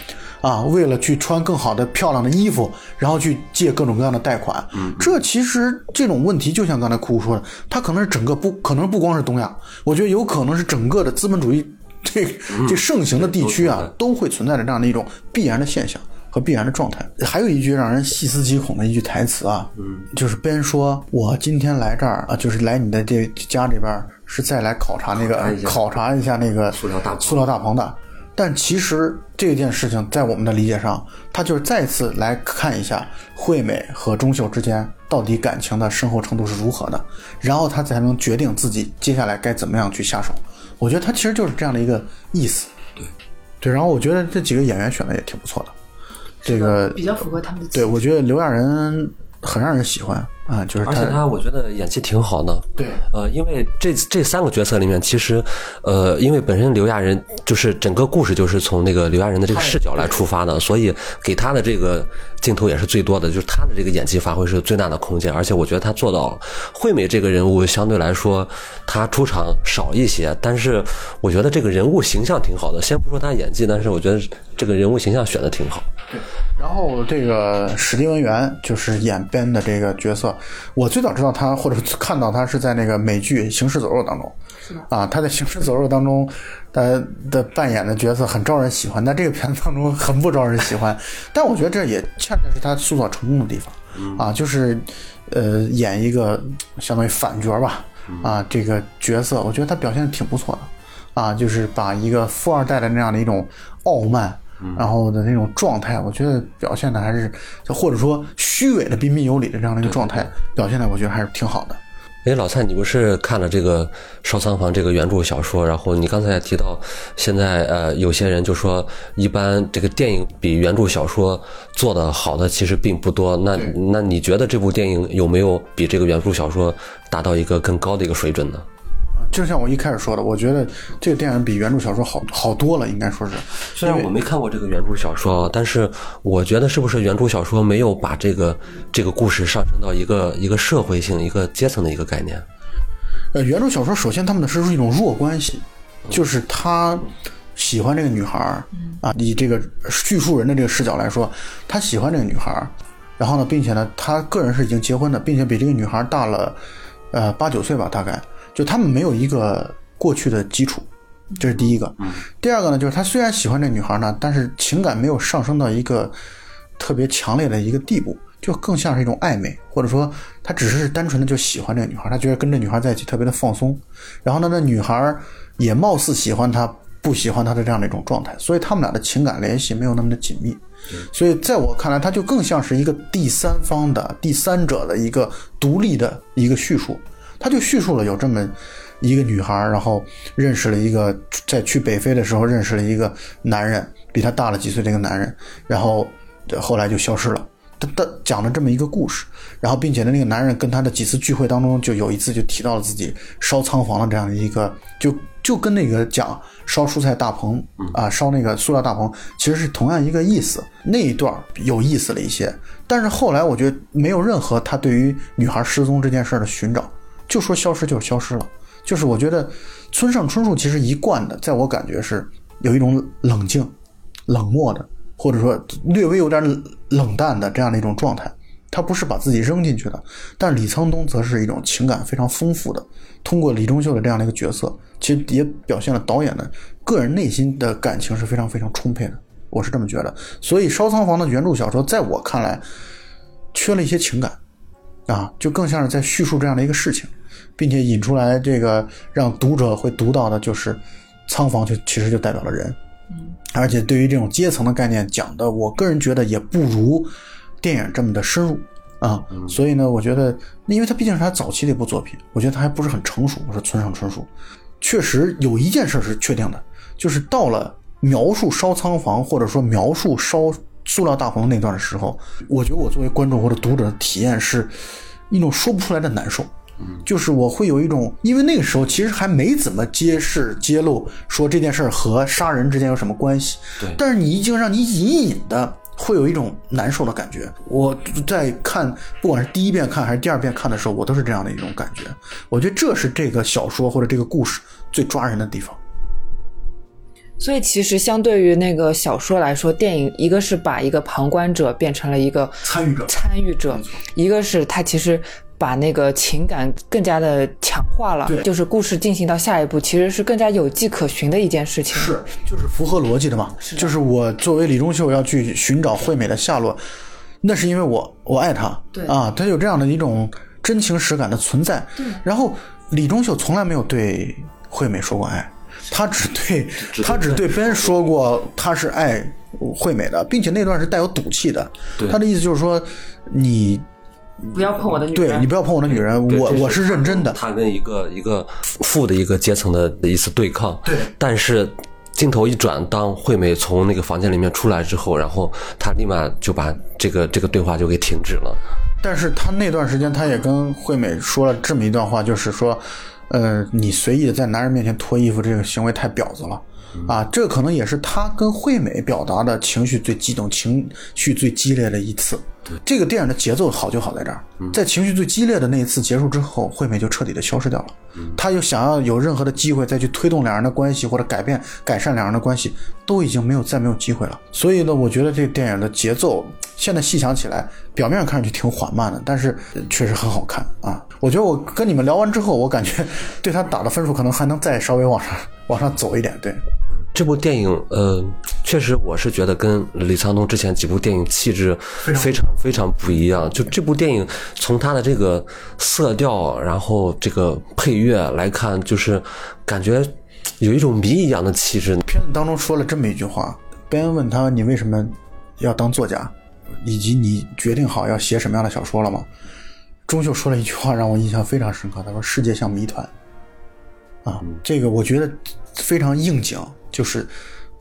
啊，为了去穿更好的、漂亮的衣服，然后去借各种各样的贷款，嗯，这其实这种问题，就像刚才酷酷说的，它可能是整个不可能不光是东亚，我觉得有可能是整个的资本主义这这盛行的地区啊，都会存在着这样的一种必然的现象和必然的状态。还有一句让人细思极恐的一句台词啊，嗯，就是边说：“我今天来这儿啊，就是来你的这家里边，是再来考察那个考察一下那个塑料大塑料大棚的。”但其实这件事情在我们的理解上，他就是再次来看一下惠美和钟秀之间到底感情的深厚程度是如何的，然后他才能决定自己接下来该怎么样去下手。我觉得他其实就是这样的一个意思。对，对。然后我觉得这几个演员选的也挺不错的，这个比较符合他们的。对，我觉得刘亚仁很让人喜欢，啊，就是而且他我觉得演技挺好的。对，呃，因为这这三个角色里面，其实呃，因为本身刘亚仁就是整个故事就是从那个刘亚仁的这个视角来出发的，所以给他的这个镜头也是最多的，就是他的这个演技发挥是最大的空间。而且我觉得他做到了。惠美这个人物相对来说，他出场少一些，但是我觉得这个人物形象挺好的。先不说他演技，但是我觉得这个人物形象选的挺好。对，然后这个史蒂文·元就是演编的这个角色，我最早知道他或者看到他是在那个美剧《行尸走肉》当中，啊，他在《行尸走肉》当中，他的扮演的角色很招人喜欢，但这个片子当中很不招人喜欢，但我觉得这也恰恰是他塑造成功的地方，啊，就是呃演一个相当于反角吧，啊，这个角色我觉得他表现的挺不错的，啊，就是把一个富二代的那样的一种傲慢。然后的那种状态，我觉得表现的还是，或者说虚伪的彬彬有礼的这样的一个状态，表现的我觉得还是挺好的。哎，老蔡，你不是看了这个《烧仓房》这个原著小说，然后你刚才也提到，现在呃有些人就说，一般这个电影比原著小说做的好的其实并不多。那那你觉得这部电影有没有比这个原著小说达到一个更高的一个水准呢？就像我一开始说的，我觉得这个电影比原著小说好好多了，应该说是。虽然我没看过这个原著小说，但是我觉得是不是原著小说没有把这个这个故事上升到一个一个社会性、一个阶层的一个概念。呃，原著小说首先他们的是一种弱关系，就是他喜欢这个女孩儿啊，以这个叙述人的这个视角来说，他喜欢这个女孩儿，然后呢，并且呢，他个人是已经结婚的，并且比这个女孩大了呃八九岁吧，大概。就他们没有一个过去的基础，这是第一个。第二个呢，就是他虽然喜欢这女孩呢，但是情感没有上升到一个特别强烈的一个地步，就更像是一种暧昧，或者说他只是单纯的就喜欢这个女孩，他觉得跟这女孩在一起特别的放松。然后呢，那女孩也貌似喜欢他，不喜欢他的这样的一种状态，所以他们俩的情感联系没有那么的紧密。所以在我看来，他就更像是一个第三方的第三者的一个独立的一个叙述。他就叙述了有这么一个女孩，然后认识了一个在去北非的时候认识了一个男人，比他大了几岁的一个男人，然后后来就消失了。他他讲了这么一个故事，然后并且呢，那个男人跟他的几次聚会当中，就有一次就提到了自己烧仓房的这样的一个，就就跟那个讲烧蔬菜大棚啊，烧那个塑料大棚，其实是同样一个意思。那一段有意思了一些，但是后来我觉得没有任何他对于女孩失踪这件事的寻找。就说消失就是消失了，就是我觉得村上春树其实一贯的，在我感觉是有一种冷静、冷漠的，或者说略微有点冷淡的这样的一种状态。他不是把自己扔进去的，但李沧东则是一种情感非常丰富的。通过李钟秀的这样的一个角色，其实也表现了导演的个人内心的感情是非常非常充沛的。我是这么觉得。所以《烧仓房》的原著小说，在我看来，缺了一些情感啊，就更像是在叙述这样的一个事情。并且引出来这个让读者会读到的，就是仓房就其实就代表了人，嗯，而且对于这种阶层的概念讲的，我个人觉得也不如电影这么的深入啊。所以呢，我觉得，因为它毕竟是他早期的一部作品，我觉得他还不是很成熟。我说村上春树确实有一件事是确定的，就是到了描述烧仓房或者说描述烧塑料大棚那段的时候，我觉得我作为观众或者读者的体验是一种说不出来的难受。就是我会有一种，因为那个时候其实还没怎么揭示揭露说这件事儿和杀人之间有什么关系。对，但是你已经让你隐隐的会有一种难受的感觉。我在看，不管是第一遍看还是第二遍看的时候，我都是这样的一种感觉。我觉得这是这个小说或者这个故事最抓人的地方。所以其实相对于那个小说来说，电影一个是把一个旁观者变成了一个参与者，参与者，一个是他其实。把那个情感更加的强化了，对，就是故事进行到下一步，其实是更加有迹可循的一件事情。是，就是符合逻辑的嘛。是，就是我作为李钟秀要去寻找惠美的下落，那是因为我我爱她，对啊，她有这样的一种真情实感的存在。对，然后李钟秀从来没有对惠美说过爱，他只对 他只对 Ben 说过他是爱惠美的，并且那段是带有赌气的。他的意思就是说你。不要碰我的女人，对你不要碰我的女人，我我是认真的。他跟一个一个富的一个阶层的一次对抗，对。但是镜头一转，当惠美从那个房间里面出来之后，然后他立马就把这个这个对话就给停止了。但是他那段时间他也跟惠美说了这么一段话，就是说，呃，你随意的在男人面前脱衣服这个行为太婊子了。啊，这可能也是他跟惠美表达的情绪最激动、情绪最激烈的一次。这个电影的节奏好就好在这儿，在情绪最激烈的那一次结束之后，惠美就彻底的消失掉了。她又想要有任何的机会再去推动两人的关系或者改变、改善两人的关系，都已经没有再没有机会了。所以呢，我觉得这个电影的节奏现在细想起来，表面上看上去挺缓慢的，但是确实很好看啊。我觉得我跟你们聊完之后，我感觉对他打的分数可能还能再稍微往上往上走一点。对。这部电影，呃，确实我是觉得跟李沧东之前几部电影气质非常非常不一样。就这部电影，从它的这个色调，然后这个配乐来看，就是感觉有一种谜一样的气质。片子当中说了这么一句话：，别人问他你为什么要当作家，以及你决定好要写什么样的小说了吗？钟秀说了一句话让我印象非常深刻，他说：“世界像谜团。”啊，这个我觉得非常应景。就是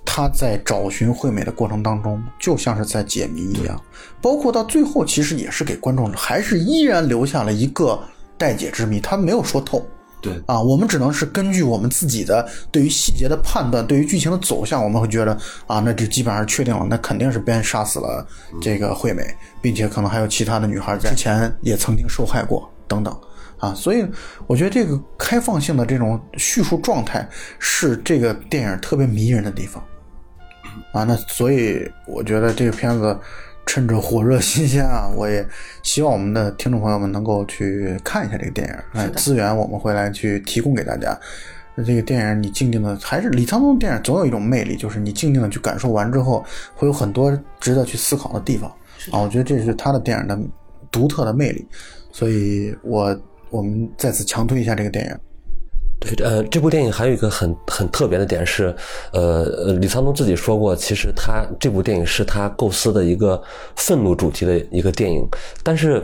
他在找寻惠美的过程当中，就像是在解谜一样，包括到最后，其实也是给观众还是依然留下了一个待解之谜，他没有说透。对啊，我们只能是根据我们自己的对于细节的判断，对于剧情的走向，我们会觉得啊，那就基本上确定了，那肯定是边杀死了这个惠美，并且可能还有其他的女孩在之前也曾经受害过等等。啊，所以我觉得这个开放性的这种叙述状态是这个电影特别迷人的地方。啊，那所以我觉得这个片子趁着火热新鲜啊，我也希望我们的听众朋友们能够去看一下这个电影。哎，资源我们会来去提供给大家。那这个电影你静静的，还是李沧东电影总有一种魅力，就是你静静的去感受完之后，会有很多值得去思考的地方。啊，我觉得这是他的电影的独特的魅力。所以我。我们再次强推一下这个电影。对，呃，这部电影还有一个很很特别的点是，呃，李沧东自己说过，其实他这部电影是他构思的一个愤怒主题的一个电影。但是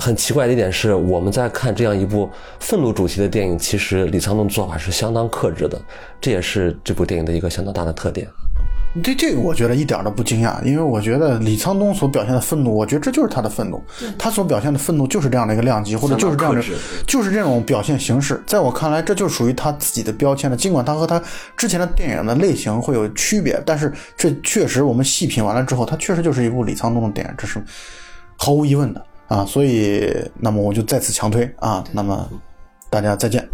很奇怪的一点是，我们在看这样一部愤怒主题的电影，其实李沧东做法是相当克制的，这也是这部电影的一个相当大的特点。对这个，我觉得一点都不惊讶，因为我觉得李沧东所表现的愤怒，我觉得这就是他的愤怒，他所表现的愤怒就是这样的一个量级，或者就是这样的，就是这种表现形式。在我看来，这就属于他自己的标签了。尽管他和他之前的电影的类型会有区别，但是这确实我们细品完了之后，它确实就是一部李沧东的电影，这是毫无疑问的啊。所以，那么我就再次强推啊。那么大家再见，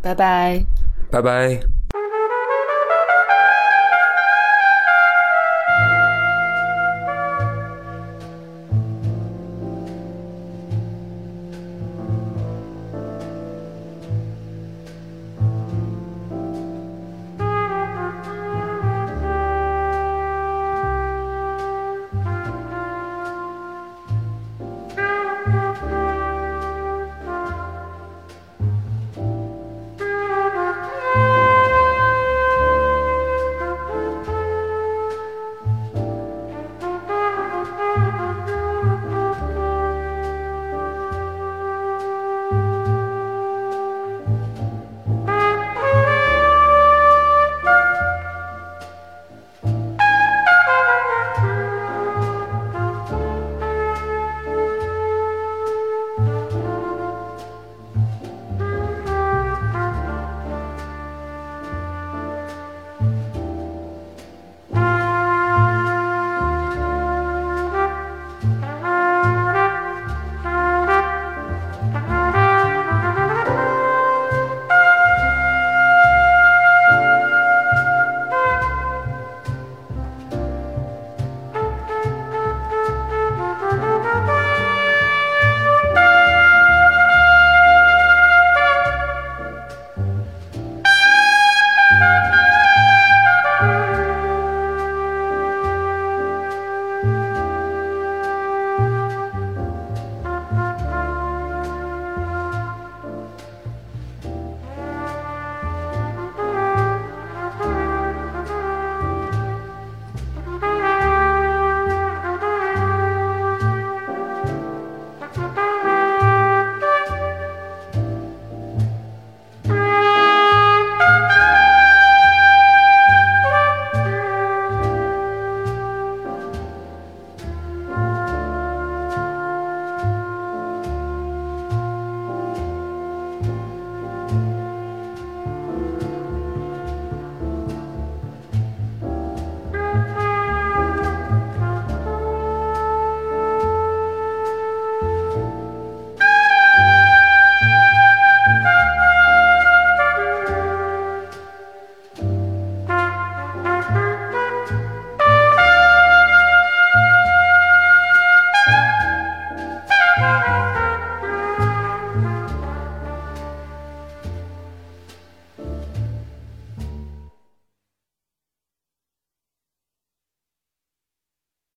拜拜，拜拜。